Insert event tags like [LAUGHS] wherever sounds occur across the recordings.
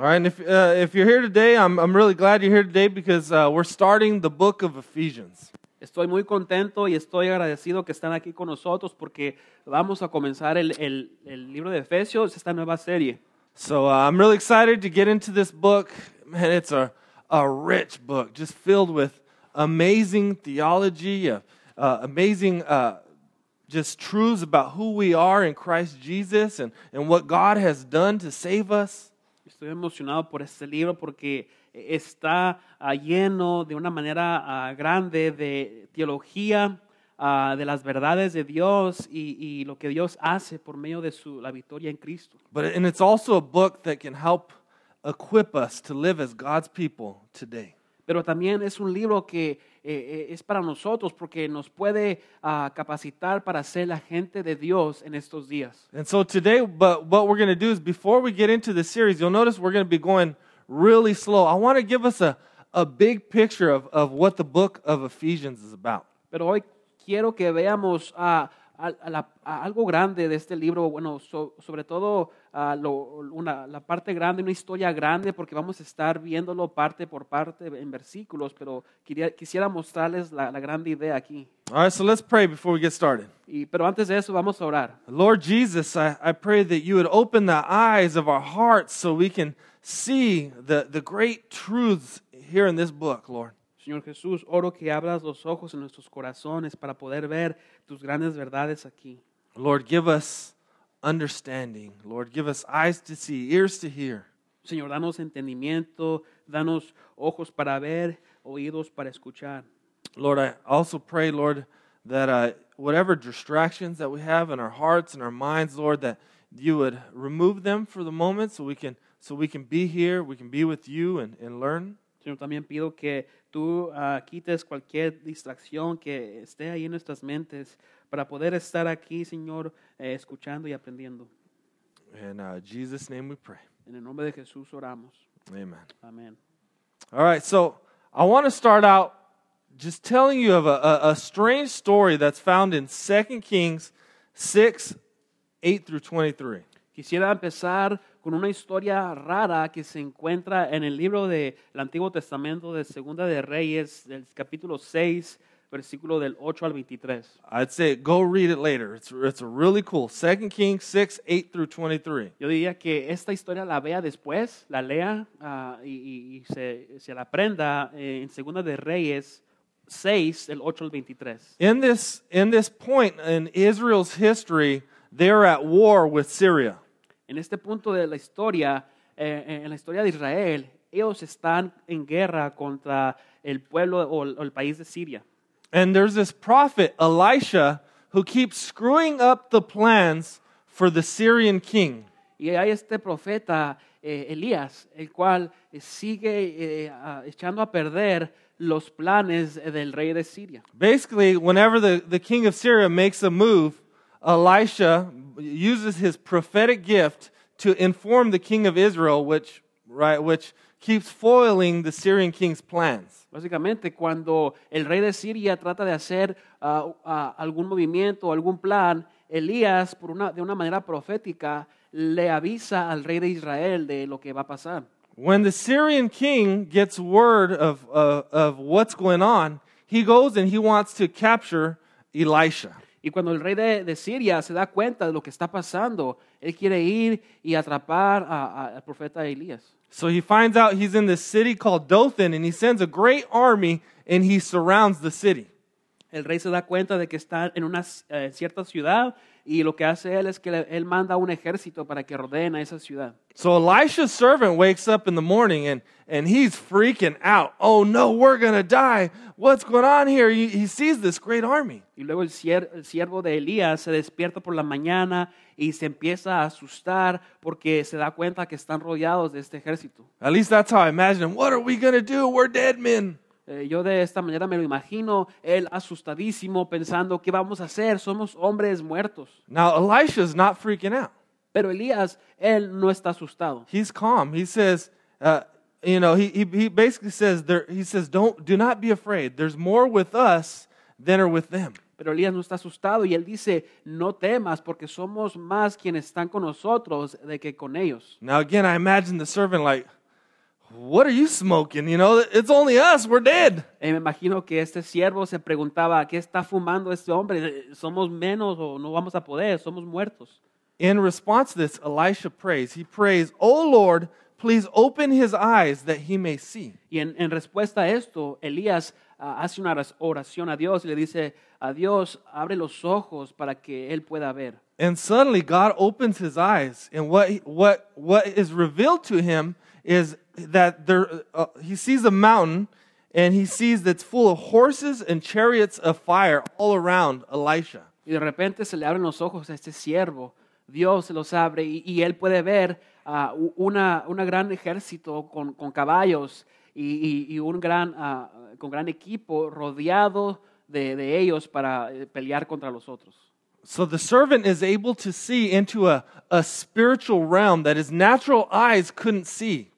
All right, and if, uh, if you're here today, I'm, I'm really glad you're here today because uh, we're starting the book of Ephesians. Estoy muy contento y estoy agradecido que están aquí con nosotros porque vamos a comenzar el, el- el libro de Efesios, esta nueva serie. So uh, I'm really excited to get into this book. Man, it's a, a rich book, just filled with amazing theology, uh, uh, amazing uh, just truths about who we are in Christ Jesus and, and what God has done to save us. Estoy emocionado por este libro porque está ah, lleno de una manera ah, grande de teología, ah, de las verdades de Dios y, y lo que Dios hace por medio de su, la victoria en Cristo. But and it's also a book that can help equip us to live as God's people today. Pero también es un libro que eh, eh, es para nosotros porque nos puede ah, capacitar para ser la gente de Dios en estos días. And so today, but what we're going to do is before we get into the series, you'll notice we're going to be going really slow. I want to give us a, a big picture of, of what the book of Ephesians is about. Pero hoy quiero que veamos ah, a- a la- a algo grande de este libro, bueno, so- sobre todo lo- una, la parte grande, una historia grande, porque vamos a estar viéndolo parte por parte en versículos, pero quería, quisiera mostrarles la, la grande idea aquí. All right, so let's pray before we get started. Y, pero antes de eso vamos a orar. Lord Jesus, I, I pray that you would open the eyes of our hearts so we can see the, the great truths here in this book, Lord. Señor Jesús, oro que abras los ojos en nuestros corazones para poder ver tus grandes verdades aquí. Lord, give us understanding. Lord, give us eyes to see, ears to hear. Señor, danos entendimiento, danos ojos para ver, oídos para escuchar. Lord, I also pray, Lord, that uh, whatever distractions that we have in our hearts and our minds, Lord, that you would remove them for the moment so we can so we can be here, we can be with you and, and learn. Señor, también pido que tú ah, quites cualquier distracción que esté ahí en nuestras mentes para poder estar aquí, Señor, eh, escuchando y aprendiendo. In uh, Jesus' name we pray. En el nombre de Jesús oramos. Amen. Amén. All right, so I want to start out just telling you of a, a, a strange story that's found in 2 Kings 6 8 through 23. Quisiera empezar con una historia rara que se encuentra en el libro del Antiguo Testamento de Segunda de Reyes, del capítulo 6, versículo del 8 al 23. I'd say go read it later. It's, it's really cool. 2 Kings 6 8 through 23. Yo diría que esta historia la vea después, la lea ah, y, y- se, se la aprenda eh, en Segunda de Reyes 6, del 8 al 23. In this, in this point in Israel's history, they're at war with Syria. En este punto de la historia, eh, en la historia de Israel, ellos están en guerra contra el pueblo o el, o el país de Siria. And there's this prophet, Elisha, who keeps screwing up the plans for the Syrian king. Y hay este profeta eh, Elías, el cual eh, sigue eh, echando a perder los planes eh, del rey de Siria. Basically, whenever the, the king of Syria makes a move, Elisha uses his prophetic gift to inform the king of Israel, which, right, which keeps foiling the Syrian king's plans. Básicamente, cuando el rey de Siria trata de hacer ah, ah, algún movimiento o algún plan, Elías, por una, de una manera profética, le avisa al rey de Israel de lo que va a pasar. When the Syrian king gets word of, uh, of what's going on, he goes and he wants to capture Elisha. Y cuando el rey de, de Siria se da cuenta de lo que está pasando, él quiere ir y atrapar al profeta Elías. So he finds out he's in this city called Dothan, and he sends a great army and he surrounds the city. El rey se da cuenta de que está en una eh, cierta ciudad y lo que hace él es que él manda un ejército para que rodeen a esa ciudad. So Elisha's servant wakes up in the morning and, and he's freaking out. Oh no, we're going to die. What's going on here? He, he sees this great army. Y luego el, sier- el siervo de Elías se despierta por la mañana y se empieza a asustar porque se da cuenta que están rodeados de este ejército. At least that's how I imagine him. What are we going to do? We're dead men. Eh, yo de esta manera me lo imagino, él asustadísimo pensando, ¿qué vamos a hacer? Somos hombres muertos. Now, Elisha's not freaking out. Pero Elías, él no está asustado. He's calm. He says, uh, you know, he, he, he basically says, there, he says, don't, do not be afraid. There's more with us than are with them. Pero Elías no está asustado y él dice, no temas porque somos más quienes están con nosotros de que con ellos. Now, again, I imagine the servant like, What are you smoking? You know, it's only us, we're dead. Y me imagino que este siervo se preguntaba, ¿qué está fumando este hombre? ¿Somos menos o no vamos a poder? Somos muertos. In response to this, Elisha prays. He prays, Oh Lord, please open his eyes that he may see. Y en, en respuesta a esto, Elías ah, hace una oración a Dios y le dice, a Dios, abre los ojos para que él pueda ver. And suddenly God opens his eyes, and what, what, what is revealed to him is that there, uh, he sees a mountain, and he sees that's full of horses and chariots of fire all around Elisha. Y de repente se le abren los ojos a este siervo. Dios se los abre y, y él puede ver ah, u- una, una gran ejército con, con caballos y, y- y un gran, ah, con gran equipo rodeado de, de ellos para eh, pelear contra los otros. So the servant is able to see into a, a spiritual realm that his natural eyes couldn't see.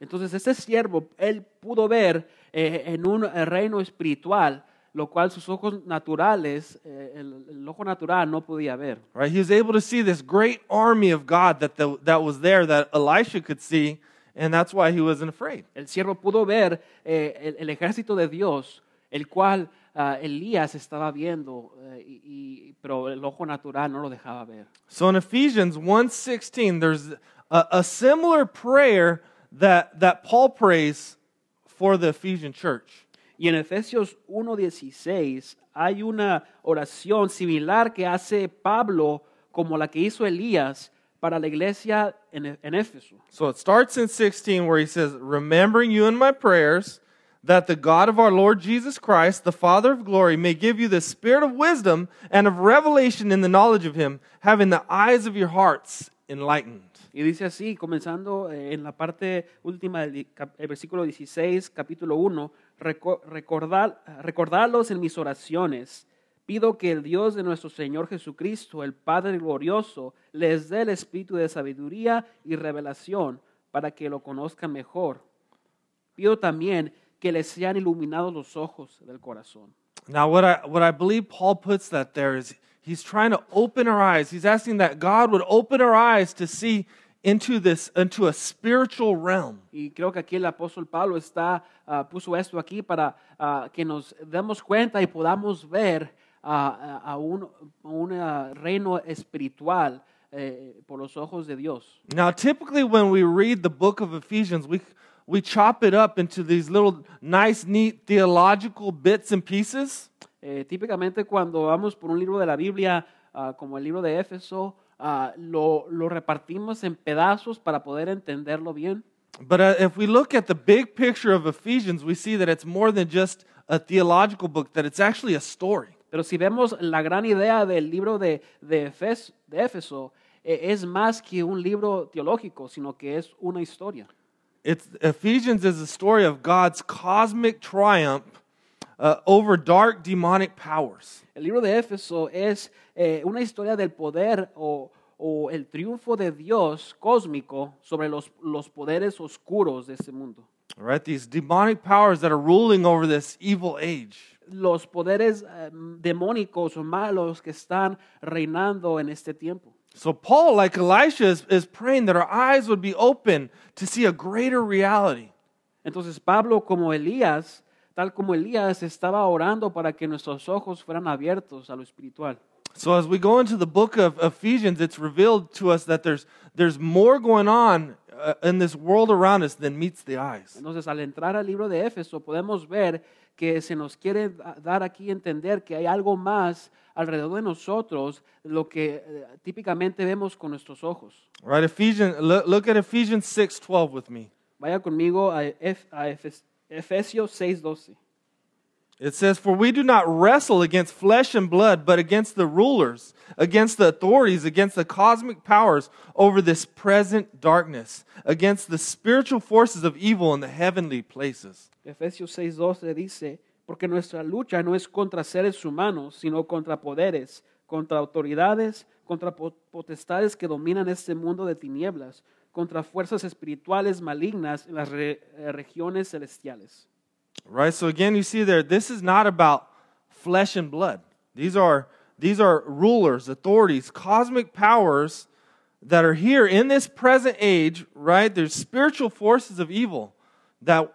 Entonces este siervo, él pudo ver eh, en un eh, reino espiritual, lo cual sus ojos naturales, eh, el, el ojo natural no podía ver. Right? He was able to see this great army of God that, the, that was there that Elisha could see, and that's why he wasn't afraid. El siervo pudo ver eh, el, el ejército de Dios, el cual ah, Elías estaba viendo, eh, y, y- pero el ojo natural no lo dejaba ver. So in Ephesians 1.16, there's a, a similar prayer that, that Paul prays for the Ephesian church. Y en Efesios 1.16 hay una oración similar que hace Pablo como la que hizo Elías para la iglesia en, en Éfeso. So it starts in 16 where he says, Remembering you in my prayers, that the God of our Lord Jesus Christ, the Father of glory, may give you the spirit of wisdom and of revelation in the knowledge of him, having the eyes of your hearts enlightened. Y dice así, comenzando eh, en la parte última del versículo 16, capítulo 1, reco- recordar, recordarlos en mis oraciones. Pido que el Dios de nuestro Señor Jesucristo, el Padre glorioso, les dé el espíritu de sabiduría y revelación para que lo conozcan mejor. Pido también que les sean iluminados los ojos del corazón. Now, what I, what I believe Paul puts that there is he's trying to open our eyes. He's asking that God would open our eyes to see into this, into a spiritual realm. Y creo que aquí el apóstol Pablo está, ah, puso esto aquí para ah, que nos demos cuenta y podamos ver ah, a un, a un, reino espiritual eh, por los ojos de Dios. Now, typically, when we read the book of Ephesians, we, we chop it up into these little nice, neat theological bits and pieces. Eh, típicamente cuando vamos por un libro de la Biblia, ah, como el libro de Éfeso, ah, lo, lo repartimos en pedazos para poder entenderlo bien. But uh, if we look at the big picture of Ephesians, we see that it's more than just a theological book, that it's actually a story. Pero si vemos la gran idea del libro de, de, Efes- de Éfeso, eh, es más que un libro teológico, sino que es una historia. It's, Ephesians is a story of God's cosmic triumph uh, over dark demonic powers. El libro de Éfeso es eh, una historia del poder o, o el triunfo de Dios cósmico sobre los, los poderes oscuros de este mundo. All right, these demonic powers that are ruling over this evil age. Los poderes eh, demónicos o malos que están reinando en este tiempo. So Paul, like Elisha, is, is praying that our eyes would be open to see a greater reality. Entonces Pablo como Elías, tal como Elías estaba orando para que nuestros ojos fueran abiertos a lo espiritual. So as we go into the book of Ephesians, it's revealed to us that there's, there's more going on uh, in this world around us than meets the eyes. Entonces, al entrar al libro de Éfeso, podemos ver que se nos quiere da- dar aquí entender que hay algo más alrededor de nosotros, lo que eh, típicamente vemos con nuestros ojos. All right, Ephesians, look, look at Ephesians 6:12 with me. Vaya conmigo a, Ef- a Efes- Efesios 6:12. It says, For we do not wrestle against flesh and blood, but against the rulers, against the authorities, against the cosmic powers over this present darkness, against the spiritual forces of evil in the heavenly places. Efesios 6:12 dice, porque nuestra lucha no es contra seres humanos, sino contra poderes, contra autoridades, contra potestades que dominan este mundo de tinieblas, contra fuerzas espirituales malignas en las re- eh, regiones celestiales. Right? So again, you see there, this is not about flesh and blood. These are, these are rulers, authorities, cosmic powers that are here in this present age, right? There's spiritual forces of evil that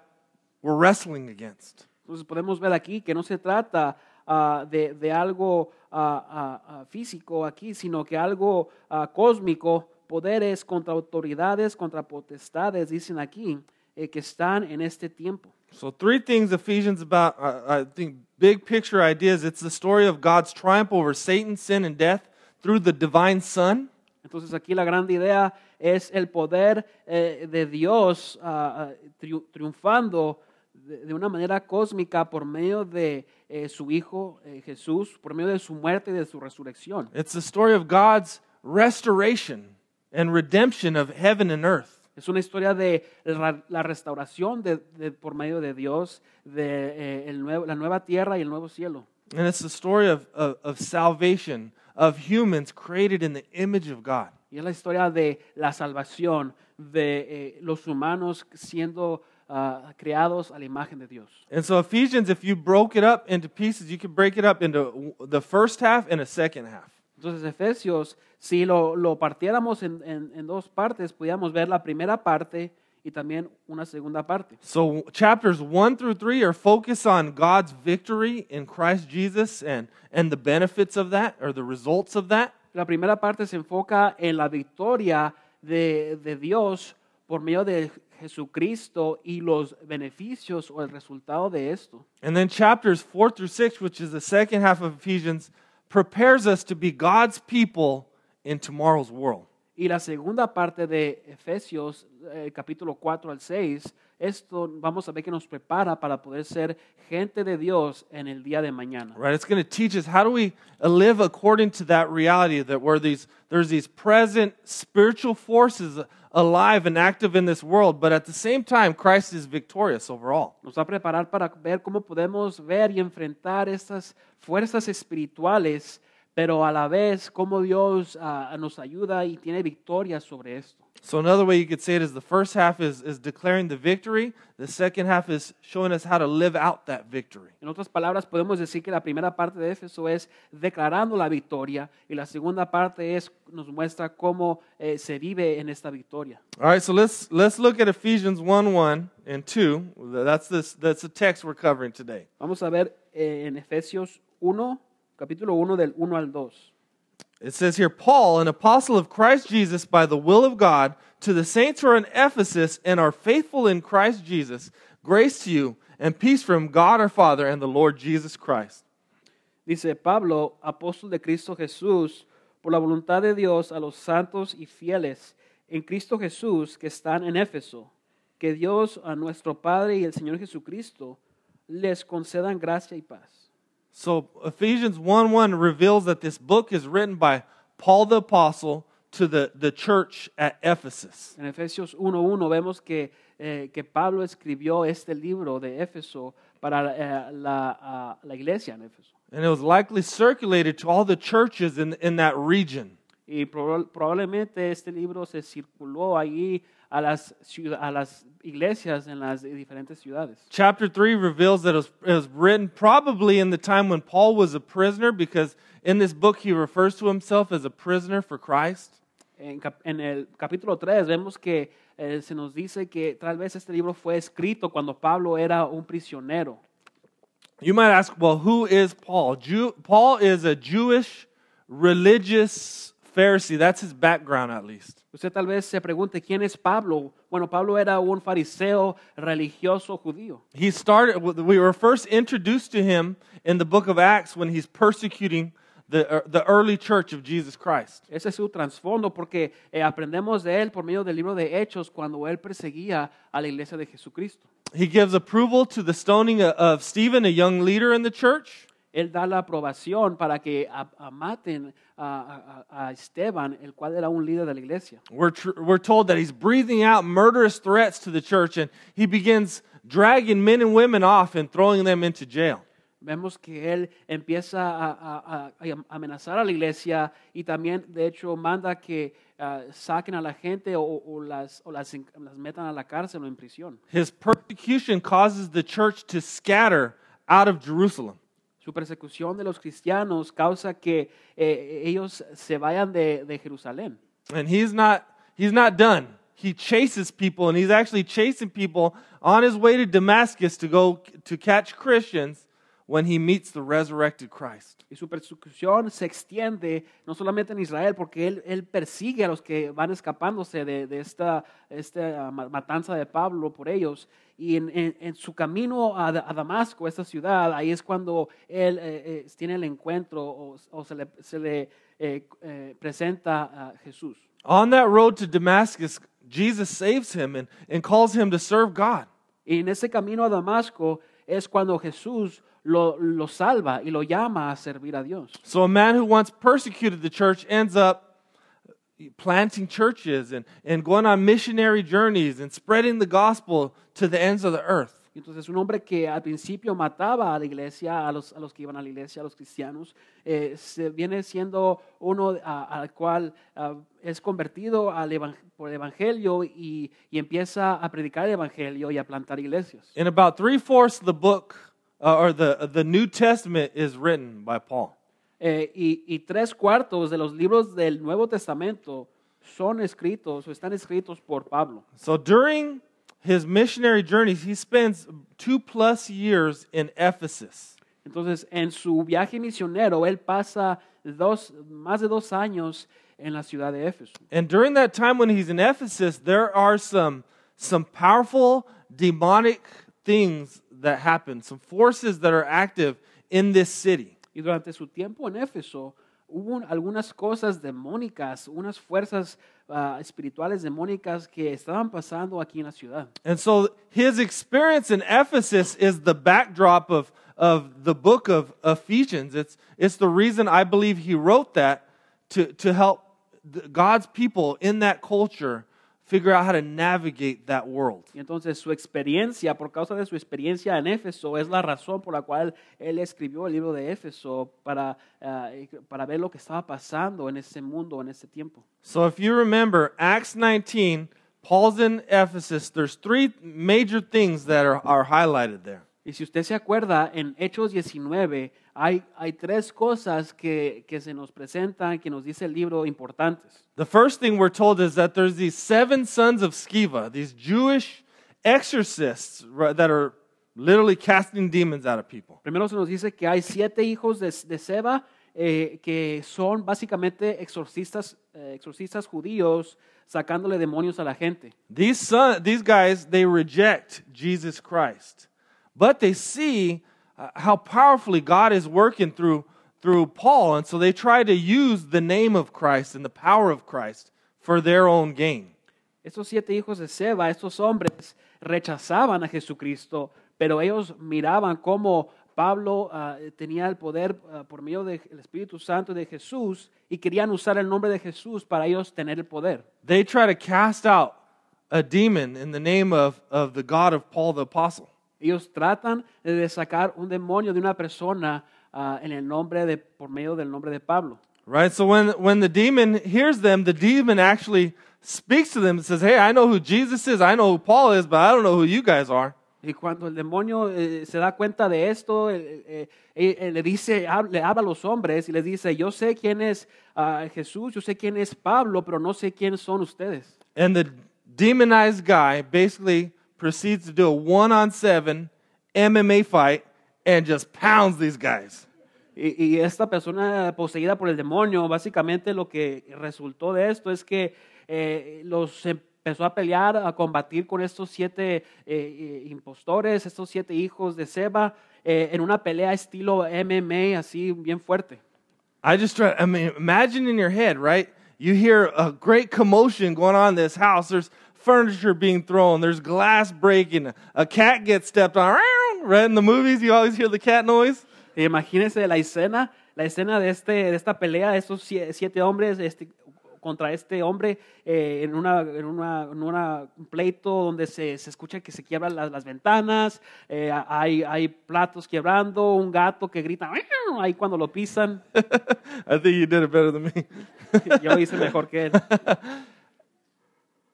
we're wrestling against. Entonces podemos ver aquí que no se trata ah, de, de algo ah, ah, físico aquí, sino que algo cósmico, poderes contra autoridades, contra potestades, dicen aquí, eh, que están en este tiempo. So, three things Ephesians about, uh, I think, big picture ideas. It's the story of God's triumph over Satan, sin, and death through the divine Son. Entonces aquí la gran idea es el poder eh, de Dios ah, ah, triu- triunfando de, de una manera cósmica por medio de eh, su Hijo eh, Jesús, por medio de su muerte y de su resurrección. It's the story of God's restoration and redemption of heaven and earth. Es una historia de la, restauración de, de- por medio de Dios, de eh, el nuevo- la nueva tierra y el nuevo cielo. And it's the story of, of, of salvation of humans created in the image of God. Y es la historia de la salvación de eh, los humanos siendo ah, creados a la imagen de Dios. And so, Ephesians, if you broke it up into pieces, you could break it up into the first half and a second half. Entonces, Efesios, si lo, lo partiéramos en, en- en dos partes, podríamos ver la primera parte y también una segunda parte. So, chapters one through three are focused on God's victory in Christ Jesus and, and the benefits of that or the results of that. La primera parte se enfoca en la victoria de, de Dios por medio de Jesucristo y los beneficios o el resultado de esto. And then chapters four through six, which is the second half of Ephesians, prepares us to be God's people in tomorrow's world. Y la segunda parte de Efesios, eh, capítulo 4 al 6, esto vamos a ver que nos prepara para poder ser gente de Dios en el día de mañana. Right? It's going to teach us how do we live according to that reality that where these there's these present spiritual forces alive and active in this world, but at the same time Christ is victorious over all. Nos va a preparar para ver cómo podemos ver y enfrentar estas fuerzas espirituales, pero a la vez cómo Dios ah, nos ayuda y tiene victoria sobre esto. So another way you could say it is the first half is, is declaring the victory, the second half is showing us how to live out that victory. En otras palabras, podemos decir que la primera parte de Éfeso es declarando la victoria y la segunda parte es nos muestra cómo eh, se vive en esta victoria. All right, so let's let's look at Ephesians 1 1 and 2. That's this that's the text we're covering today. Vamos a ver eh, en Efesios 1, capítulo 1 del 1 al 2. It says here, Paul, an apostle of Christ Jesus by the will of God, to the saints who are in Ephesus and are faithful in Christ Jesus, grace to you and peace from God our Father and the Lord Jesus Christ. Dice Pablo, apóstol de Cristo Jesús, por la voluntad de Dios a los santos y fieles en Cristo Jesús que están en Éfeso, que Dios a nuestro Padre y el Señor Jesucristo les concedan gracia y paz. So Ephesians 1 1 reveals that this book is written by Paul the apostle to the, the church at Ephesus. En Efesios 1.1 vemos que, eh, que Pablo escribió este libro de Éfeso para eh, la, ah, la iglesia en Éfeso. And it was likely circulated to all the churches in, in that region. Y proba- probablemente este libro se circuló allí a las, ciud- a las iglesias en las diferentes ciudades. Chapter 3 reveals that it was, it was written probably in the time when Paul was a prisoner, because in this book he refers to himself as a prisoner for Christ. En, cap- en el capítulo 3 vemos que eh, se nos dice que tal vez este libro fue escrito cuando Pablo era un prisionero. You might ask, well, who is Paul? Jew, Paul is a Jewish religious Pharisee. That's his background, at least. Usted tal vez se pregunte quién es Pablo. Bueno, Pablo era un fariseo religioso judío. He started, we were first introduced to him in the book of Acts when he's persecuting the, uh, the early church of Jesus Christ. Ese es su trasfondo porque eh, aprendemos de él por medio del libro de Hechos cuando él perseguía a la iglesia de Jesucristo. He gives approval to the stoning of- of Stephen, a young leader in the church. Él da la aprobación para que a- a maten a, a- a Esteban, el cual era un líder de la iglesia. We're, tr- we're told that he's breathing out murderous threats to the church and he begins dragging men and women off and throwing them into jail. Vemos que él empieza a, a- a- a amenazar a la iglesia y también, de hecho, manda que ah, saquen a la gente o, o las, o las, las metan a la cárcel o en prisión. His persecution causes the church to scatter out of Jerusalem. Su persecución de los cristianos causa que eh, ellos se vayan de, de Jerusalén. And he's not he's not done. He chases people and he's actually chasing people on his way to Damascus to go to catch Christians when he meets the resurrected Christ. Y su persecución se extiende no solamente en Israel, porque él, él persigue a los que van escapándose de, de esta, esta ma- matanza de Pablo por ellos. Y en, en- en su camino a, a Damasco, esta ciudad, ahí es cuando él eh, eh, tiene el encuentro o, o se le, se le eh, eh, presenta a Jesús. On that road to Damascus, Jesus saves him and, and calls him to serve God. Y en ese camino a Damasco es cuando Jesús lo, lo salva y lo llama a servir a Dios. So a man who once persecuted the church ends up planting churches and, and going on missionary journeys and spreading the gospel to the ends of the earth. Entonces un hombre que al principio mataba a la iglesia, a los, a los que iban a la iglesia, a los cristianos, eh, se viene siendo uno al cual ah, es convertido al evan- por el evangelio y, y empieza a predicar el evangelio y a plantar iglesias. In about three fourths of the book, uh, or the, the New Testament, is written by Paul. Eh, y, y tres cuartos de los libros del Nuevo Testamento son escritos o están escritos por Pablo. So during his missionary journeys, he spends two plus years in Ephesus. Entonces, en su viaje misionero, él pasa dos, más de dos años en la ciudad de Éfeso. And during that time when he's in Ephesus, there are some, some powerful demonic things that happen, some forces that are active in this city. Y durante su tiempo en Éfeso, hubo algunas cosas demónicas, unas fuerzas ah, espirituales demónicas que estaban pasando aquí en la ciudad. And so his experience in Ephesus is the backdrop of, of the book of Ephesians. It's, it's the reason I believe he wrote that to, to help God's people in that culture figure out how to navigate that world. Y entonces su experiencia, por causa de su experiencia en Éfeso, es la razón por la cual él escribió el libro de Éfeso para, ah, para ver lo que estaba pasando en ese mundo, en ese tiempo. So if you remember Acts 19, Paul's in Ephesus. There's three major things that are, are highlighted there. Y si usted se acuerda, en Hechos 19 hay, hay tres cosas que, que se nos presentan, que nos dice el libro importantes. The first thing we're told is that there's these seven sons of Sceva, these Jewish exorcists that are literally casting demons out of people. Primero se nos dice que hay siete hijos de, de Seba eh, que son básicamente exorcistas, eh, exorcistas judíos sacándole demonios a la gente. These, son, these guys, they reject Jesus Christ, but they see uh, how powerfully God is working through, through Paul, and so they try to use the name of Christ and the power of Christ for their own gain. Estos siete hijos de Seba, estos hombres, rechazaban a Jesucristo, pero ellos miraban cómo Pablo ah, tenía el poder ah, por medio del Espíritu Santo de Jesús y querían usar el nombre de Jesús para ellos tener el poder. They try to cast out a demon in the name of, of the God of Paul the Apostle. Ellos tratan de sacar un demonio de una persona ah, en el nombre de, por medio del nombre de Pablo. Right? So when, when the demon hears them, the demon actually speaks to them and says, Hey, I know who Jesus is, I know who Paul is, but I don't know who you guys are. Y cuando el demonio eh, se da cuenta de esto, eh, eh, eh, le dice, hab- le habla a los hombres y les dice, yo sé quién es ah, Jesús, yo sé quién es Pablo, pero no sé quién son ustedes. And the demonized guy basically proceeds to do a one on seven MMA fight and just pounds these guys. Y, y esta persona poseída por el demonio, básicamente lo que resultó de esto es que eh, los empezó a pelear, a combatir con estos siete eh, eh, impostores, estos siete hijos de Seba, eh, en una pelea estilo MMA, así bien fuerte. I just try, I mean, imagine in your head, right? You hear a great commotion going on in this house. There's furniture being thrown, there's glass breaking, a cat gets stepped on. Right in the movies, you always hear the cat noise. Imagínense la escena, la escena de, este, de esta pelea de estos sie- siete hombres este, contra este hombre eh, en, una, en, una, en una- un pleito donde se, se escucha que se quiebran las, las ventanas, eh, hay, hay platos quebrando, un gato que grita ahí cuando lo pisan. [LAUGHS] I think you did it better than me. [LAUGHS] Yo hice mejor que él. [LAUGHS]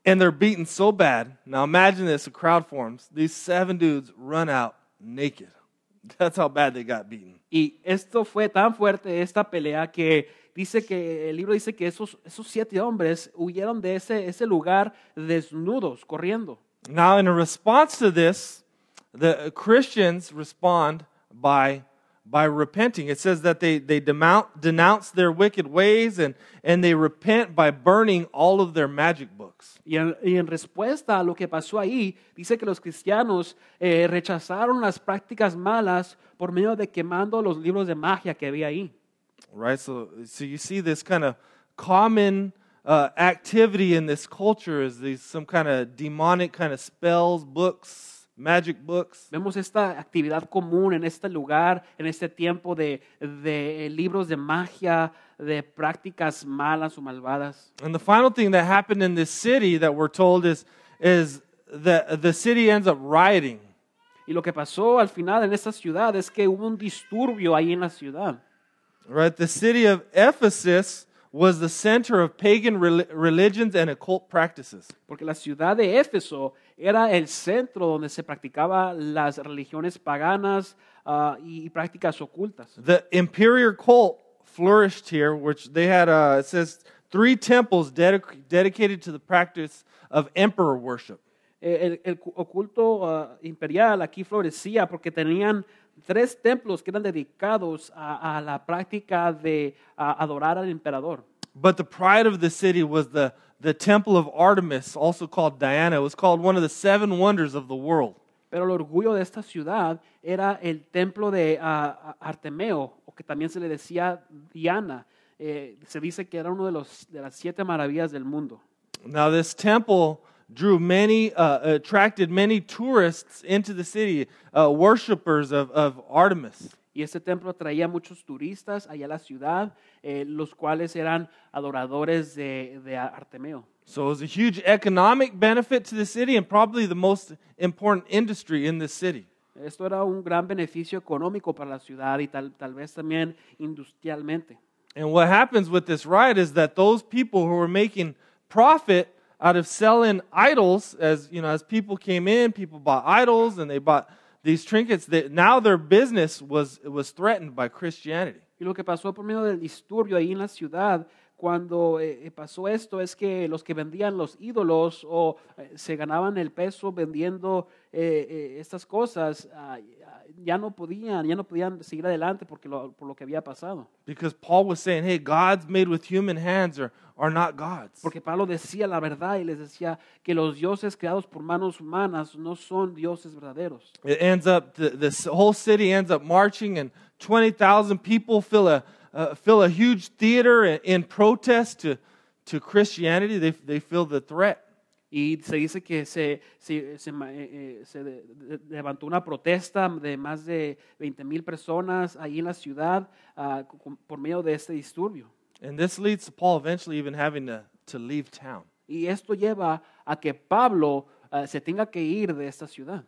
and they're beaten so bad. Now imagine this a crowd forms. These seven dudes run out naked. [LAUGHS] That's how bad they got beaten. Y esto fue tan fuerte, esta pelea, que dice que el libro dice que esos, esos siete hombres huyeron de ese, ese lugar desnudos, corriendo. Now, in response to this, the Christians respond by, by repenting. It says that they, they denounce their wicked ways and, and they repent by burning all of their magic books. Y en, y en respuesta a lo que pasó ahí, dice que los cristianos eh, rechazaron las prácticas malas por medio de quemando los libros de magia que había ahí. Right? So, so you see this kind of common uh, activity in this culture is these some kind of demonic kind of spells, books, magic books. Vemos esta actividad común en este lugar, en este tiempo de, de libros de magia, de prácticas malas o malvadas. And the final thing that happened in this city that we're told is, is that the city ends up rioting. Y lo que pasó al final en esta ciudad es que hubo un disturbio ahí en la ciudad. Right? The city of Ephesus was the center of pagan religions and occult practices. Porque la ciudad de Éfeso era el centro donde se practicaban las religiones paganas ah, y, prácticas ocultas. The imperial cult flourished here, which they had, uh, it says, three temples dedic- dedicated to the practice of emperor worship. Eh, El, el cu- oculto ah, imperial aquí florecía porque tenían tres templos que eran dedicados a, a la práctica de a adorar al emperador. But the pride of the city was the, the temple of Artemis, also called Diana. Was called one of the seven wonders of the world. Pero el orgullo de esta ciudad era el templo de ah, Artemeo, o que también se le decía Diana. Eh, se dice que era uno de, los, de las siete maravillas del mundo. Now, this temple drew many, uh, attracted many tourists into the city, uh, worshippers of, of Artemis. Y este templo traía muchos turistas allá a la ciudad, eh, los cuales eran adoradores de, de Artemeo. So it was a huge economic benefit to the city and probably the most important industry in this city. Esto era un gran beneficio económico para la ciudad y tal, tal vez también industrialmente. And what happens with this riot is that those people who were making profit out of selling idols, as you know, as people came in, people bought idols and they bought these trinkets. That now their business was was threatened by Christianity. Y lo que pasó por medio del disturbio ahí en la ciudad, cuando eh, eh, pasó esto, es que los que vendían los ídolos o eh, se ganaban el peso vendiendo eh, eh, estas cosas, ya no podían, ya no podían seguir adelante porque lo- por lo que había pasado. Because Paul was saying, hey, gods made with human hands are, are not gods. Porque Pablo decía la verdad y les decía que los dioses creados por manos humanas no son dioses verdaderos. It ends up, the, this whole city ends up marching, and 20,000 people fill a, uh, fill a huge theater in, in protest to, to Christianity. They, they feel the threat. Y se dice que se, se, se eh, eh, se de- de- levantó una protesta de más de 20 mil personas ahí en la ciudad con- por medio de este disturbio. And this leads to Paul eventually even having to, to leave town. Y esto lleva a que Pablo ah, se tenga que ir de esta ciudad.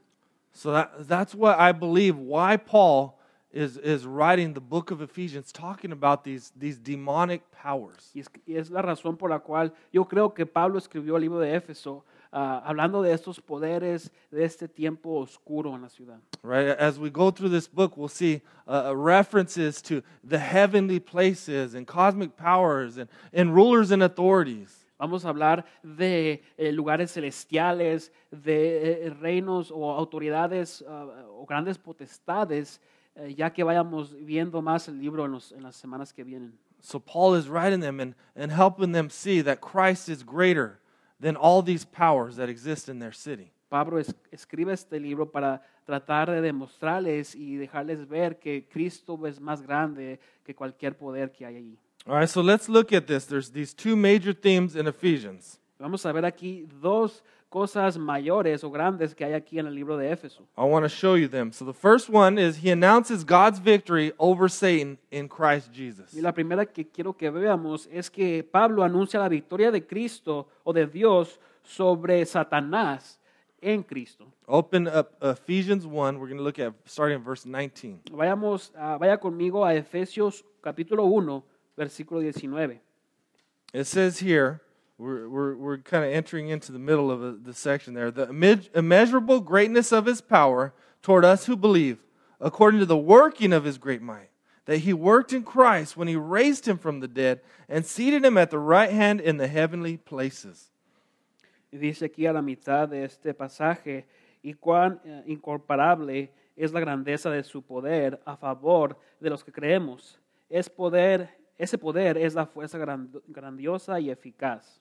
So that, that's what I believe why Paul is, is writing the book of Ephesians, talking about these, these demonic powers. Y es, y es la razón por la cual yo creo que Pablo escribió el libro de Éfeso ah, hablando de estos poderes de este tiempo oscuro en la ciudad. Right? As we go through this book, we'll see uh, references to the heavenly places and cosmic powers and, and rulers and authorities. Vamos a hablar de eh, lugares celestiales, de eh, reinos o autoridades ah, o grandes potestades, eh, ya que vayamos viendo más el libro en, los- en las semanas que vienen. So Paul is writing them and, and helping them see that Christ is greater than all these powers that exist in their city. Pablo es- escribe este libro para tratar de demostrarles y dejarles ver que Cristo es más grande que cualquier poder que hay allí. All right, so let's look at this. There's these two major themes in Ephesians. Vamos a ver aquí dos cosas mayores o grandes que hay aquí en el libro de Éfeso. I want to show you them. So the first one is he announces God's victory over Satan in Christ Jesus. Y la primera que quiero que veamos es que Pablo anuncia la victoria de Cristo o de Dios sobre Satanás en Cristo. Open up Ephesians 1. We're going to look at starting in verse 19. Vayamos, ah, vaya conmigo a Efesios capítulo 1, versículo 19. It says here, we're, we're, we're kind of entering into the middle of the section there. The imme- immeasurable greatness of his power toward us who believe, according to the working of his great might, that he worked in Christ when he raised him from the dead and seated him at the right hand in the heavenly places. Y dice aquí a la mitad de este pasaje, y cuán eh, incomparable es la grandeza de su poder a favor de los que creemos. Es poder, ese poder es la fuerza grand- grandiosa y eficaz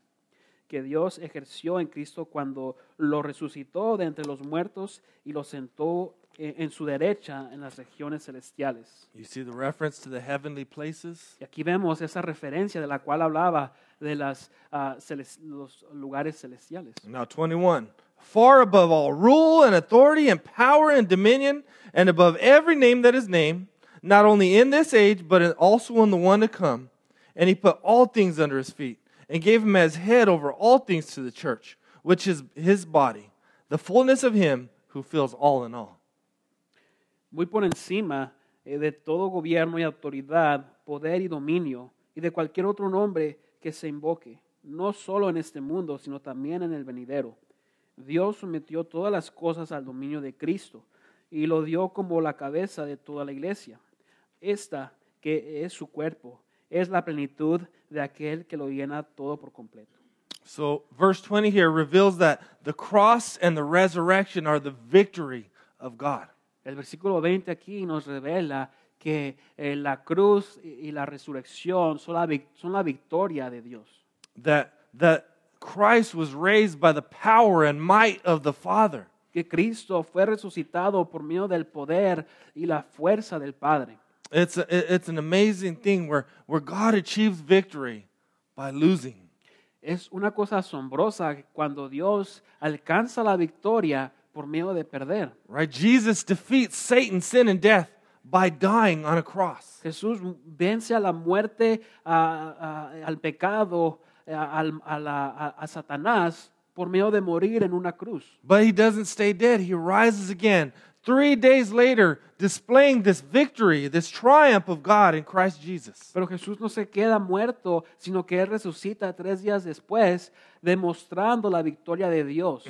que Dios ejerció en Cristo cuando lo resucitó de entre los muertos y lo sentó en, en su derecha en las regiones celestiales. You see the reference to the heavenly places? Y aquí vemos esa referencia de la cual hablaba de las, ah, celes- los lugares celestiales. Now, 21. Far above all rule and authority and power and dominion, and above every name that is named, not only in this age, but also in the one to come. And he put all things under his feet, and gave him as head over all things to the church, which is his body, the fullness of him who fills all in all. muy por encima eh, de todo gobierno y autoridad, poder y dominio, y de cualquier otro nombre que se invoque, no solo en este mundo, sino también en el venidero. Dios sometió todas las cosas al dominio de Cristo y lo dio como la cabeza de toda la iglesia. Esta, que es su cuerpo, es la plenitud de aquel que lo llena todo por completo. So, verse 20 here reveals that the cross and the resurrection are the victory of God. El versículo 20 aquí nos revela que eh, la cruz y la resurrección son la, son la victoria de Dios. that that Christ was raised by the power and might of the Father. Que Cristo fue resucitado por medio del poder y la fuerza del Padre. It's a, it's an amazing thing where where God achieves victory by losing. Es una cosa asombrosa cuando Dios alcanza la victoria por medio de perder. Right? Jesus defeats Satan, sin, and death by dying on a cross. Jesús vence a la muerte, a- a- al pecado, a, la- a Satanás por medio de morir en una cruz. But he doesn't stay dead. He rises again. Three days later, displaying this victory, this triumph of God in Christ Jesus. Pero Jesús no se queda muerto, sino que Él resucita tres días después, demostrando la victoria de Dios.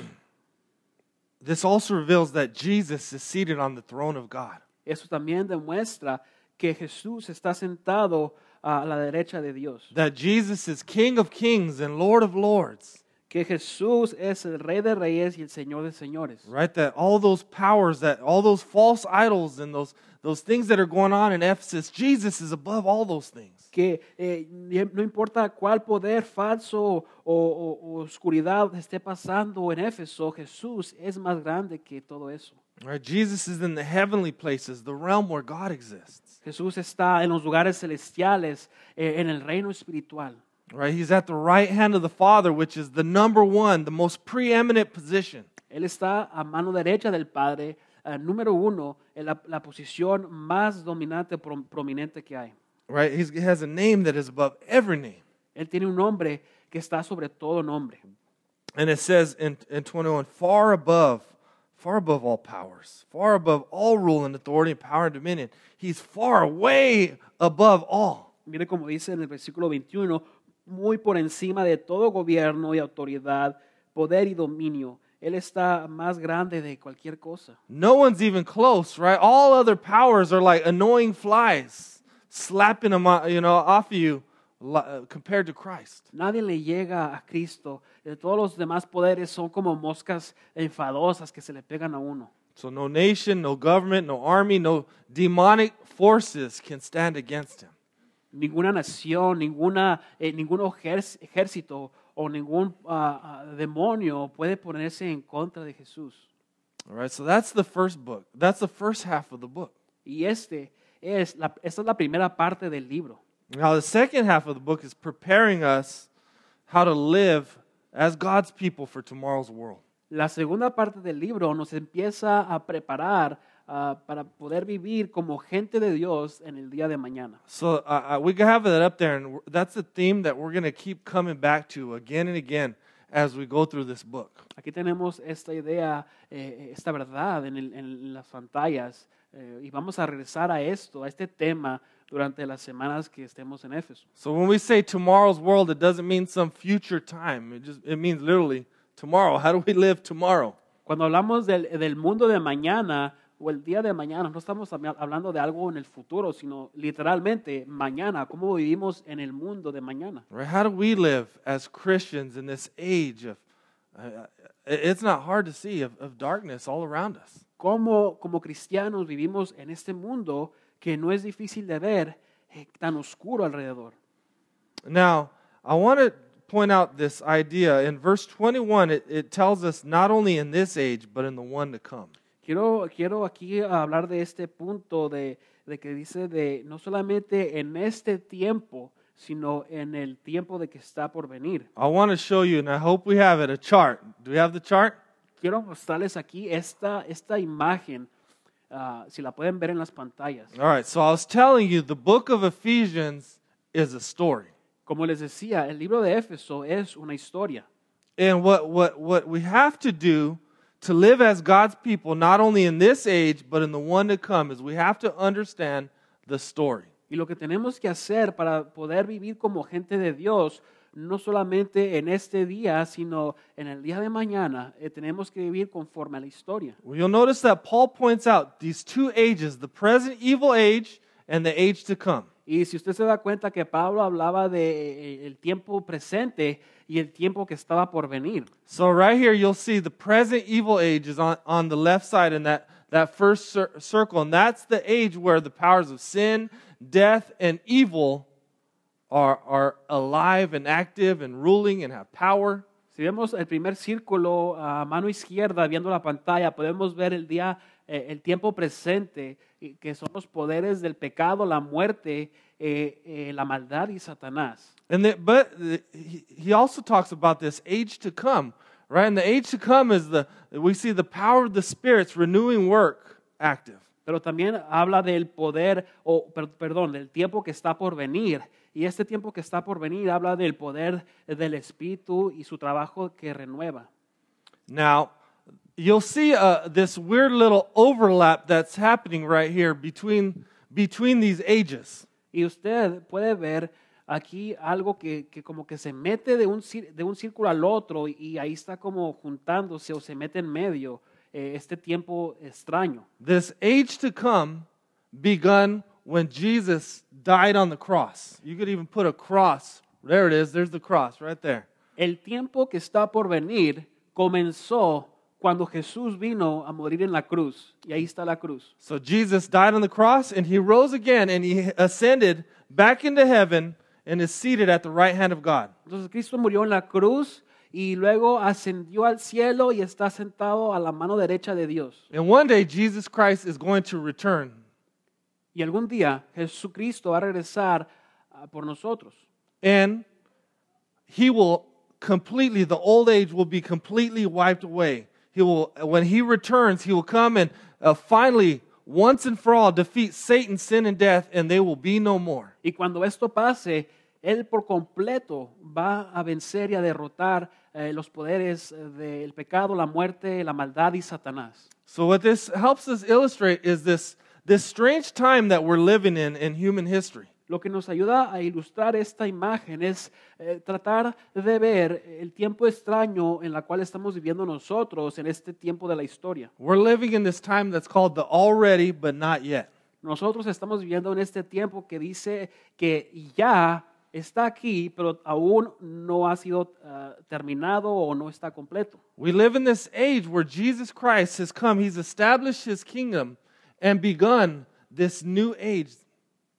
This also reveals that Jesus is seated on the throne of God. Eso también demuestra que Jesús está sentado a la derecha de Dios. That Jesus is King of kings and Lord of lords. Que Jesús es el Rey de Reyes y el Señor de Señores. right that all those powers that all those false idols and those those things that are going on in ephesus jesus is above all those things Que eh, no importa cuál poder falso o, o- o oscuridad esté pasando en Éfeso, Jesús es más grande que todo eso. right jesus is in the heavenly places the realm where god exists Jesús está en los lugares celestiales, eh, en el reino espiritual. Right? He's at the right hand of the father which is the number one the most preeminent position. Él está a mano derecha del Padre, eh, número uno, en la, la posición más dominante, prom- prominente que hay. right? He's, he has a name that is above every name. Él tiene un nombre que está sobre todo nombre. and it says in, in 21 far above far above all powers far above all rule and authority and power and dominion. He's far away above all. Mire como dice en el versículo 21, muy por encima de todo gobierno y autoridad, poder y dominio. Él está más grande de cualquier cosa. No one's even close, right? All other powers are like annoying flies, slapping them, uh, you know, off of you, uh, compared to Christ. Nadie le llega a Cristo. Eh, Todos los demás poderes son como moscas enfadosas que se le pegan a uno. So no nation, no government, no army, no demonic forces can stand against him. Ninguna nación, ninguna, eh, ningún ejército o ningún ah, ah, demonio puede ponerse en contra de Jesús. All right, so that's the first book. That's the first half of the book. Y este es la, esta es la primera parte del libro. Now, the second half of the book is preparing us how to live as God's people for tomorrow's world. La segunda parte del libro nos empieza a preparar ah, para poder vivir como gente de Dios en el día de mañana. So uh, uh, we can have that up there, and that's a theme that we're going to keep coming back to again and again as we go through this book. Aquí tenemos esta idea, eh, esta verdad en, el- en las pantallas eh, y vamos a regresar a esto, a este tema durante las semanas que estemos en Éfeso. So when we say tomorrow's world, it doesn't mean some future time. It just it means literally tomorrow. How do we live tomorrow? Cuando hablamos del, del mundo de mañana, o el día de mañana. No estamos hab- hablando de algo en el futuro, sino literalmente mañana, cómo vivimos en el mundo de mañana. Right? How do we live as Christians in this age of, uh, it's not hard to see, of, of darkness all around us? Cómo como cristianos vivimos en este mundo que no es difícil de ver, eh, tan oscuro alrededor. Now, I want to point out this idea. In verse 21, it, it tells us not only in this age, but in the one to come. Quiero, quiero aquí hablar de este punto de, de que dice de no solamente en este tiempo, sino en el tiempo de que está por venir. I want to show you, and I hope we have it, a chart. Do we have the chart? Quiero mostrarles aquí esta, esta imagen, ah, si la pueden ver en las pantallas. All right, so I was telling you the book of Ephesians is a story. Como les decía, el libro de Éfeso es una historia. And what, what, what we have to do to live as God's people, not only in this age, but in the one to come, is we have to understand the story. Y lo que tenemos que hacer para poder vivir como gente de Dios, no solamente en este día, sino en el día de mañana, eh, tenemos que vivir conforme a la historia. Well, you'll notice that Paul points out these two ages the present evil age and the age to come. Y si usted se da cuenta que Pablo hablaba de eh, el tiempo presente y el tiempo que estaba por venir. So, right here, you'll see the present evil age is on, on the left side in that, that first cir- circle. And that's the age where the powers of sin, death, and evil are, are alive and active and ruling and have power. Si vemos el primer círculo a mano izquierda viendo la pantalla, podemos ver el día, eh, el tiempo presente, que son los poderes del pecado, la muerte, eh, eh, la maldad y Satanás. And the, but he, also talks about this age to come, right? And the age to come is the we see the power of the spirits renewing work active. Pero también habla del poder, o per- perdón, del tiempo que está por venir. Y este tiempo que está por venir habla del poder del Espíritu y su trabajo que renueva. Now, you'll see uh, this weird little overlap that's happening right here between between these ages. Y usted puede ver aquí algo que, que como que se mete de un, de un círculo al otro y ahí está como juntándose o se mete en medio eh, este tiempo extraño. This age to come begun when Jesus died on the cross. You could even put a cross. There it is. There's the cross right there. El tiempo que está por venir comenzó cuando Jesús vino a morir en la cruz. Y ahí está la cruz. So Jesus died on the cross and he rose again and he ascended back into heaven and is seated at the right hand of God. Entonces Cristo murió en la cruz y luego ascendió al cielo y está sentado a la mano derecha de Dios. And one day Jesus Christ is going to return. Y algún día Jesucristo va a regresar ah, por nosotros. And he will completely, the old age will be completely wiped away. He will, when he returns, he will come and uh, finally, once and for all, defeat Satan, sin, and death, and they will be no more. Y cuando esto pase, Él por completo va a vencer y a derrotar eh, los poderes eh, del pecado, la muerte, la maldad y Satanás. So, what this helps us illustrate is this, this strange time that we're living in in human history. Lo que nos ayuda a ilustrar esta imagen es eh, tratar de ver el tiempo extraño en la cual estamos viviendo nosotros en este tiempo de la historia. We're living in this time that's called the already but not yet. Nosotros estamos viviendo en este tiempo que dice que ya está aquí, pero aún no ha sido ah, terminado o no está completo. We live in this age where Jesus Christ has come, He's established His kingdom and begun this new age.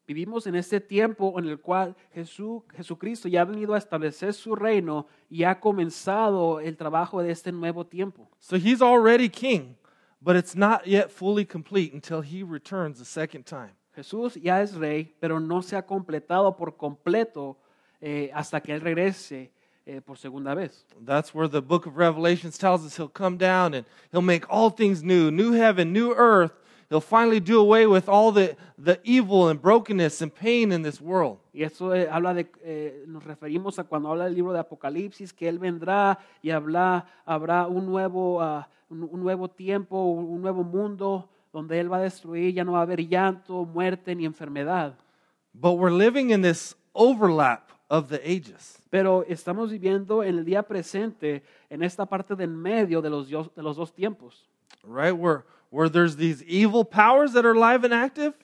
Vivimos en este tiempo en el cual Jesús, Jesucristo ya ha venido a establecer su reino y ha comenzado el trabajo de este nuevo tiempo. So He's already king, but it's not yet fully complete until He returns the second time. Jesús ya es rey, pero no se ha completado por completo eh, hasta que Él regrese eh, por segunda vez. That's where the book of Revelations tells us He'll come down and He'll make all things new new heaven, new earth. He'll finally do away with all the, the evil and brokenness and pain in this world. Y eso eh, habla de, eh, nos referimos a cuando habla del libro de Apocalipsis, que Él vendrá y habla, habrá un nuevo, ah, un, un nuevo tiempo, un, nuevo mundo donde Él va a destruir, ya no va a haber llanto, muerte ni enfermedad. But we're living in this overlap of the ages. Pero estamos viviendo en el día presente, en esta parte del medio de los, de los dos tiempos. right? We're, where there's these evil powers that are alive and active,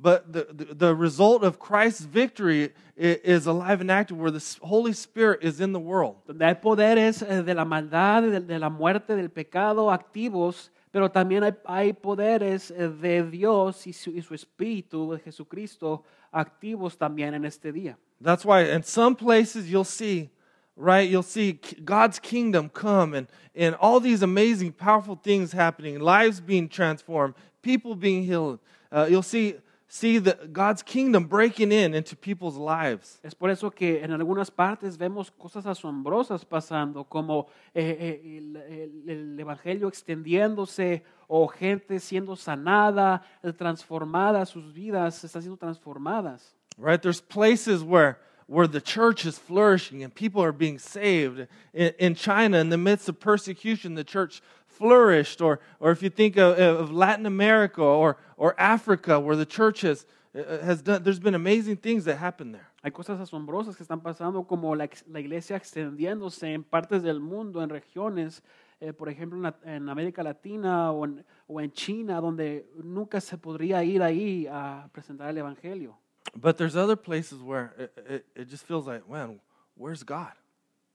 but the, the, the result of Christ's victory is alive and active, where the Holy Spirit is in the world. donde hay poderes eh, de la maldad, de, de la muerte, del pecado activos, pero también hay, hay poderes eh, de Dios y su, y su Espíritu de Jesucristo activos también en este día. That's why in some places you'll see, right, you'll see God's kingdom come and, and all these amazing, powerful things happening, lives being transformed, people being healed. Uh, you'll see, see the, God's kingdom breaking in into people's lives. Es por eso que en algunas partes vemos cosas asombrosas pasando, como eh, eh, el, el- el Evangelio extendiéndose o gente siendo sanada, transformada, sus vidas están siendo transformadas. Right? There's places where, where the church is flourishing and people are being saved. In, in China, in the midst of persecution, the church flourished. Or, or if you think of, of Latin America or, or Africa, where the church has, uh, has done, there's been amazing things that happen there. Hay cosas asombrosas que están pasando, como la, la iglesia extendiéndose en partes del mundo, en regiones, eh, por ejemplo, en, en América Latina o en, o en China, donde nunca se podría ir ahí a presentar el Evangelio. But there's other places where it, it, it just feels like, man, where's God?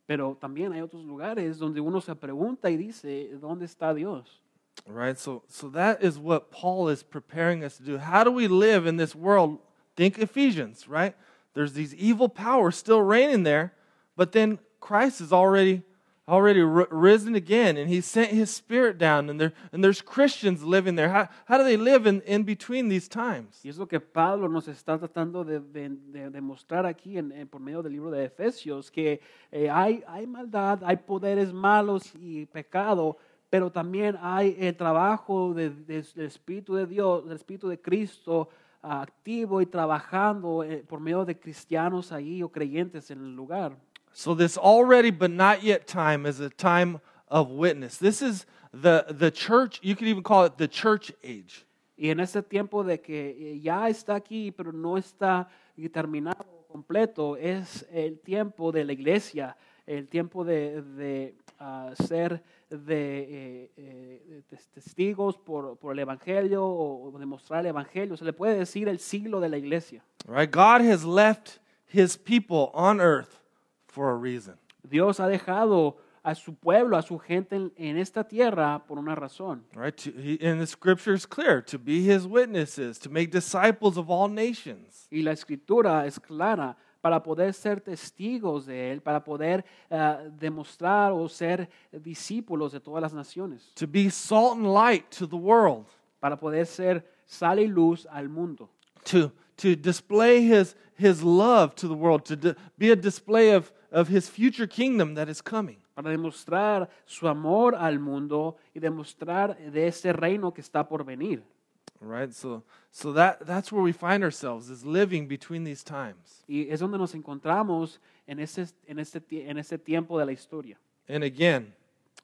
Pero también hay otros lugares donde uno se pregunta y dice, ¿dónde está Dios? Right? So, so that is what Paul is preparing us to do. How do we live in this world? Think Ephesians, right? There's these evil powers still reigning there, but then Christ is already already ri- risen again, and He sent His Spirit down, and there and there's Christians living there. How, how do they live in, in between these times? Y es lo que Pablo nos está tratando de, de- de demostrar aquí en, en- por medio del libro de Efesios, que eh, hay, hay maldad, hay poderes malos y pecado, pero también hay el trabajo de- de- del Espíritu de Dios, del Espíritu de Cristo activo y trabajando eh, por medio de cristianos ahí o creyentes en el lugar. So this already but not yet time is a time of witness. This is the the church. You could even call it the church age. Y en este tiempo de que eh, ya está aquí, pero no está terminado completo, es el tiempo de la iglesia, el tiempo de, de, ah, ser de, eh, eh, testigos por, por el Evangelio o, o demostrar el Evangelio. Se le puede decir el siglo de la iglesia. Right? God has left his people on earth for a reason. Dios ha dejado a su pueblo, a su gente en, en esta tierra por una razón. Right? To, he, and the scripture is clear to be his witnesses, to make disciples of all nations. Y la escritura es clara para poder ser testigos de Él, para poder ah, demostrar o ser discípulos de todas las naciones, To be salt and light to the world. para poder ser sal y luz al mundo, To, to display his, his love to the world. To di- be a display of, of his future kingdom that is coming. para demostrar su amor al mundo y demostrar de ese reino que está por venir. Right? So, so that, that's where we find ourselves, is living between these times. Y es donde nos encontramos en ese, en este, en ese tiempo de la historia. And again,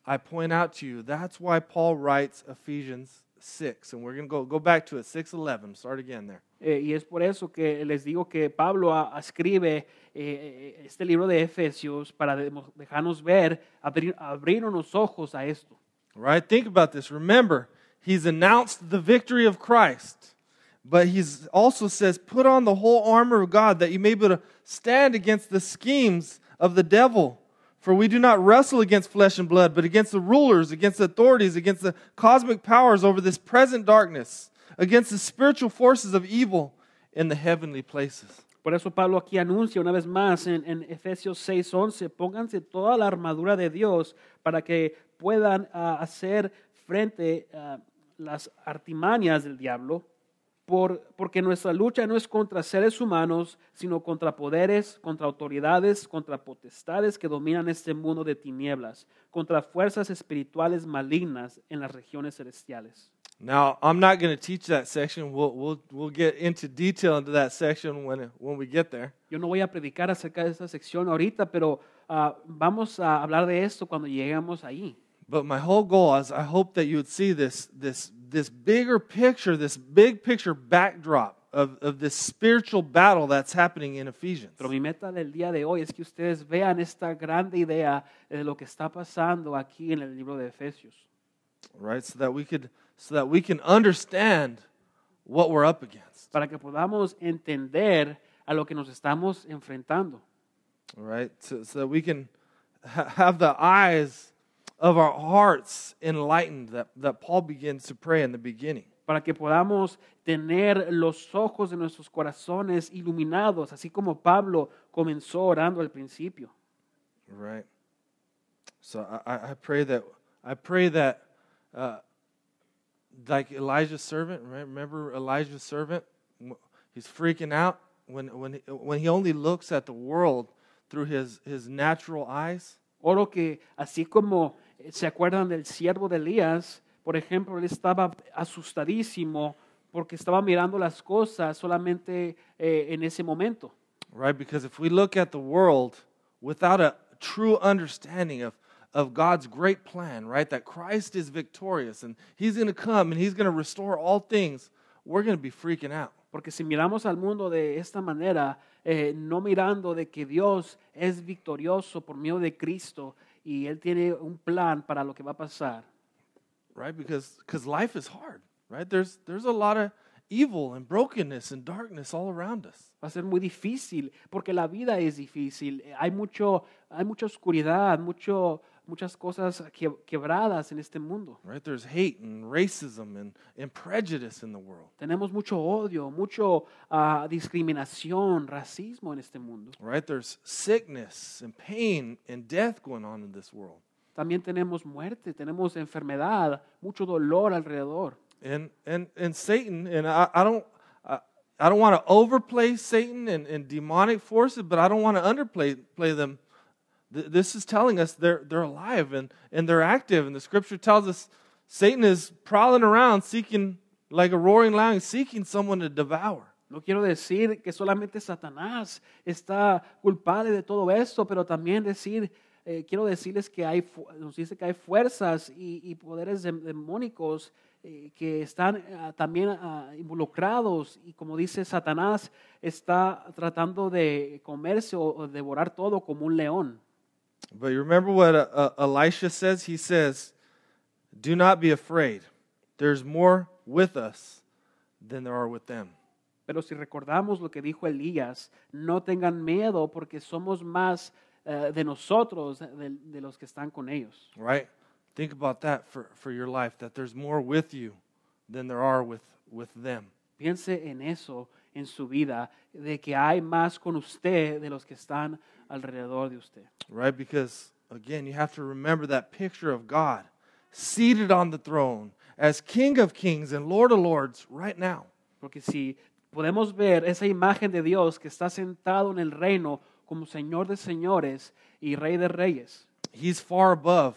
I point out to you, that's why Paul writes Ephesians 6. And we're going to go, go back to it, 6.11. Start again there. Eh, y es por eso que les digo que Pablo a- escribe eh, este libro de Efesios para demo- dejarnos ver, abrir, abrirnos los ojos a esto. Right? Think about this. Remember, he's announced the victory of Christ, but he's also says, put on the whole armor of God that you may be able to stand against the schemes of the devil. For we do not wrestle against flesh and blood, but against the rulers, against the authorities, against the cosmic powers over this present darkness, against the spiritual forces of evil in the heavenly places. Por eso Pablo aquí anuncia una vez más en, en Efesios 6:11, pónganse toda la armadura de Dios para que puedan ah, hacer frente a las artimañas del diablo, por- porque nuestra lucha no es contra seres humanos, sino contra poderes, contra autoridades, contra potestades que dominan este mundo de tinieblas, contra fuerzas espirituales malignas en las regiones celestiales. Now, I'm not going to teach that section. We'll, we'll, we'll get into detail into that section when, when we get there. Yo no voy a predicar acerca de esta sección ahorita, pero ah, vamos a hablar de esto cuando lleguemos ahí. But my whole goal is I hope that you would see this, this, this bigger picture, this big picture backdrop of, of this spiritual battle that's happening in Ephesians. Pero mi meta del día de hoy es que ustedes vean esta grande idea de lo que está pasando aquí en el libro de Efesios, Right? So that we could so that we can understand what we're up against. para que podamos entender a lo que nos estamos enfrentando. All right? So, so that we can ha- have the eyes of our hearts enlightened that, that Paul begins to pray in the beginning. para que podamos tener los ojos de nuestros corazones iluminados, así como Pablo comenzó orando al principio. Right. So I, I- pray that I pray that uh, like Elijah's servant, right? Remember Elijah's servant? He's freaking out when when he, when he only looks at the world through his his natural eyes. Oro que así como se acuerdan del siervo de Elías, por ejemplo, él estaba asustadísimo porque estaba mirando las cosas solamente eh, en ese momento. Right? Because if we look at the world without a true understanding of, of God's great plan, right? That Christ is victorious and He's going to come and He's going to restore all things, we're going to be freaking out. Porque si miramos al mundo de esta manera, eh, no mirando de que Dios es victorioso por medio de Cristo y Él tiene un plan para lo que va a pasar, right? Because because life is hard, right? There's there's a lot of evil and brokenness and darkness all around us. va a ser muy difícil, porque la vida es difícil. Hay, mucho, hay mucha oscuridad, mucho, muchas cosas que- quebradas en este mundo. Right? There's hate and racism and, and prejudice in the world. Tenemos mucho odio, mucho ah, discriminación, racismo en este mundo. Right? There's sickness and pain and death going on in this world. También tenemos muerte, tenemos enfermedad, mucho dolor alrededor. And and and Satan, and I, I don't I don't want to overplay Satan and, and demonic forces, but I don't want to underplay play them. Th- This is telling us they're they're alive and, and they're active, and the scripture tells us Satan is prowling around seeking like a roaring lion, seeking someone to devour. No quiero decir que solamente Satanás está culpable de todo esto, pero también decir, eh, quiero decirles que hay, nos dice que hay fuerzas y, y poderes dem- demónicos eh, que están ah, también ah, involucrados y como dice Satanás, está tratando de comerse o, o devorar todo como un león. But you remember what uh, uh, Elisha says? He says, "Do not be afraid. There's more with us than there are with them." Pero si recordamos lo que dijo Elías, no tengan miedo porque somos más eh, de nosotros, de, de los que están con ellos. right? Think about that for, for your life, that there's more with you than there are with, with them. Piense en eso en su vida, de que hay más con usted de los que están alrededor de usted. Right? Because, again, you have to remember that picture of God seated on the throne as King of Kings and Lord of Lords right now. Porque si podemos ver esa imagen de Dios que está sentado en el reino como Señor de señores y Rey de reyes, He's far above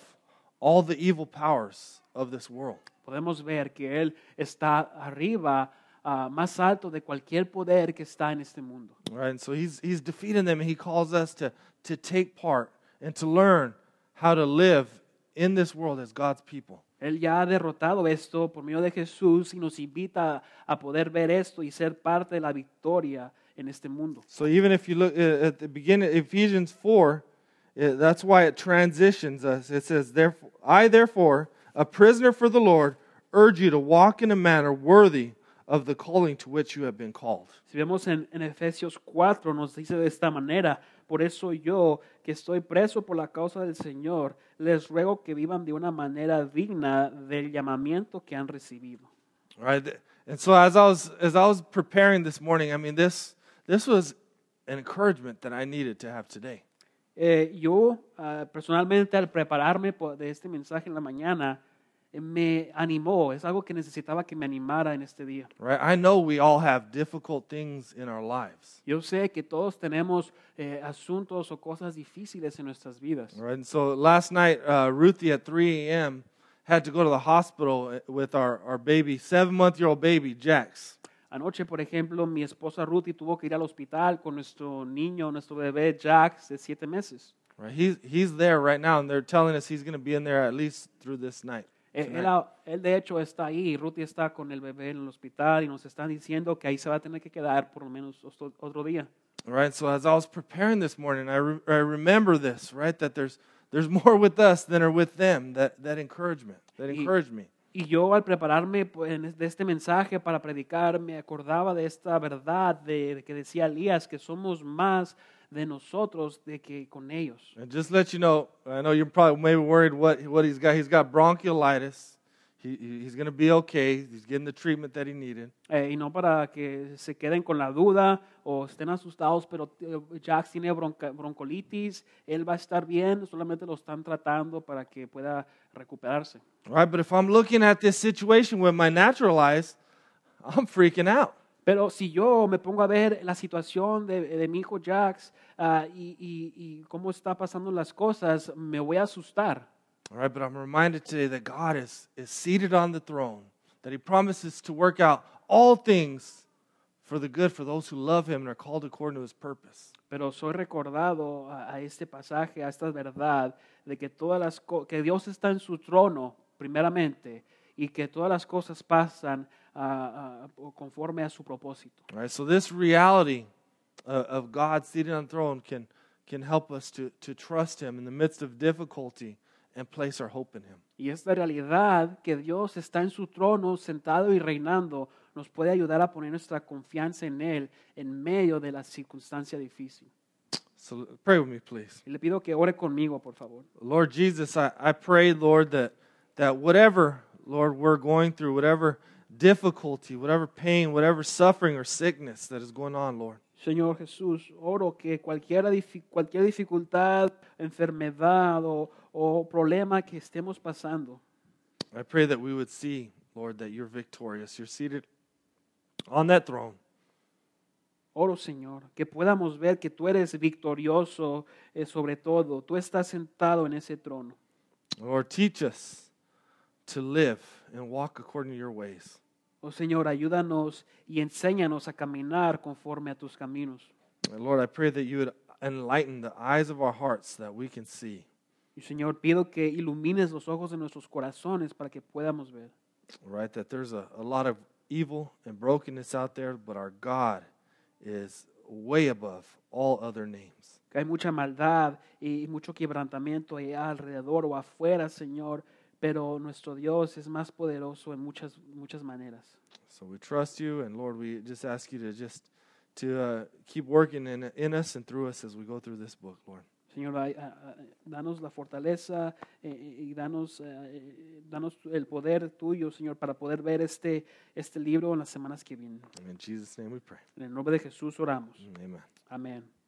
all the evil powers of this world. podemos ver que Él está arriba, ah, más alto de cualquier poder que está en este mundo. Right? And so he's, he's defeating them, and he calls us to, to take part and to learn how to live in this world as God's people. Él ya ha derrotado esto por medio de Jesús y nos invita a poder ver esto y ser parte de la victoria en este mundo. So even if you look uh, at the beginning, Ephesians 4, uh, that's why it transitions us. It says, therefore, I therefore, a prisoner for the Lord, urge you to walk in a manner worthy of the calling to which you have been called. Si vemos en, en Efesios 4, nos dice de esta manera, por eso yo, que estoy preso por la causa del Señor, les ruego que vivan de una manera digna del llamamiento que han recibido. Right? And so as I was as I was preparing this morning, I mean this this was an encouragement that I needed to have today. Eh, yo, ah, personalmente, al prepararme po- de este mensaje en la mañana, me animó, es algo que necesitaba que me animara en este día. Right? I know we all have difficult things in our lives. Yo sé que todos tenemos eh, asuntos o cosas difíciles en nuestras vidas. Right? And so last night, uh, Ruthie at 3 a.m. had to go to the hospital uh, with our, our baby, seven month year old baby, Jax. Anoche, por ejemplo, mi esposa Ruthie tuvo que ir al hospital con nuestro niño, nuestro bebé Jax de siete meses. Right? He's, he's there right now, and they're telling us he's going to be in there at least through this night. Eh. Él, de hecho está ahí, Ruthie está con el bebé en el hospital y nos están diciendo que ahí se va a tener que quedar por lo menos otro, otro día. Right? So as I was preparing this morning, I, re- I remember this, right? That there's, there's more with us than are with them, that, that encouragement, that Y- encouraged me. Y yo al prepararme pues, de este mensaje para predicar, me acordaba de esta verdad de, de que decía Elías, que somos más de nosotros de que con ellos. And just let you know, I know you're probably maybe worried what, what he's got. He's got bronchiolitis. He, he- he's going to be okay. He's getting the treatment that he needed. Eh, y no para que se queden con la duda o estén asustados, pero eh, Jax tiene bronca- broncolitis, él va a estar bien, solamente lo están tratando para que pueda recuperarse. All right, but if I'm looking at this situation with my natural eyes, I'm freaking out. Pero si yo me pongo a ver la situación de, de mi hijo Jax ah, y, y- y cómo está pasando las cosas, me voy a asustar. All right, but I'm reminded today that God is, is seated on the throne, that He promises to work out all things for the good for those who love Him and are called according to His purpose. Pero soy recordado a, a este pasaje, a esta verdad, de que, todas las que Dios está en su trono, primeramente, y que todas las cosas pasan ah, conforme a su propósito. All right, so this reality uh, of God seated on the throne can, can help us to, to trust Him in the midst of difficulty and place our hope in Him. Y esta realidad que Dios está en su trono, sentado y reinando, nos puede ayudar a poner nuestra confianza en Él en medio de la circunstancia difícil. So pray with me, please. Le pido que ore conmigo, por favor. Lord Jesus, I, I pray, Lord, that, that whatever, Lord, we're going through, whatever difficulty, whatever pain, whatever suffering or sickness that is going on, Lord, Señor Jesús, oro que cualquier, cualquier dificultad, enfermedad o, o problema que estemos pasando, I pray that we would see, Lord, that you're victorious. You're seated on that throne. oro Señor, que podamos ver que tú eres victorioso eh, sobre todo, tú estás sentado en ese trono. Lord, teach us to live and walk according to your ways. Oh Señor, ayúdanos y enséñanos a caminar conforme a tus caminos. And Lord, I pray that you would enlighten the eyes of our hearts so that we can see. Y Señor, pido que ilumines los ojos de nuestros corazones para que podamos ver. Right? That there's a, a lot of evil and brokenness out there, but our God is way above all other names. Que hay mucha maldad y mucho quebrantamiento allá alrededor o afuera, Señor, pero nuestro Dios es más poderoso en muchas, muchas maneras. So we trust you, and Lord, we just ask you to just to uh, keep working in, in us and through us as we go through this book, Lord. Señor, danos la fortaleza eh, y danos, eh, danos el poder tuyo, Señor, para poder ver este, este libro en las semanas que vienen. In Jesus' name we pray. En el nombre de Jesús oramos. Amen. Amén.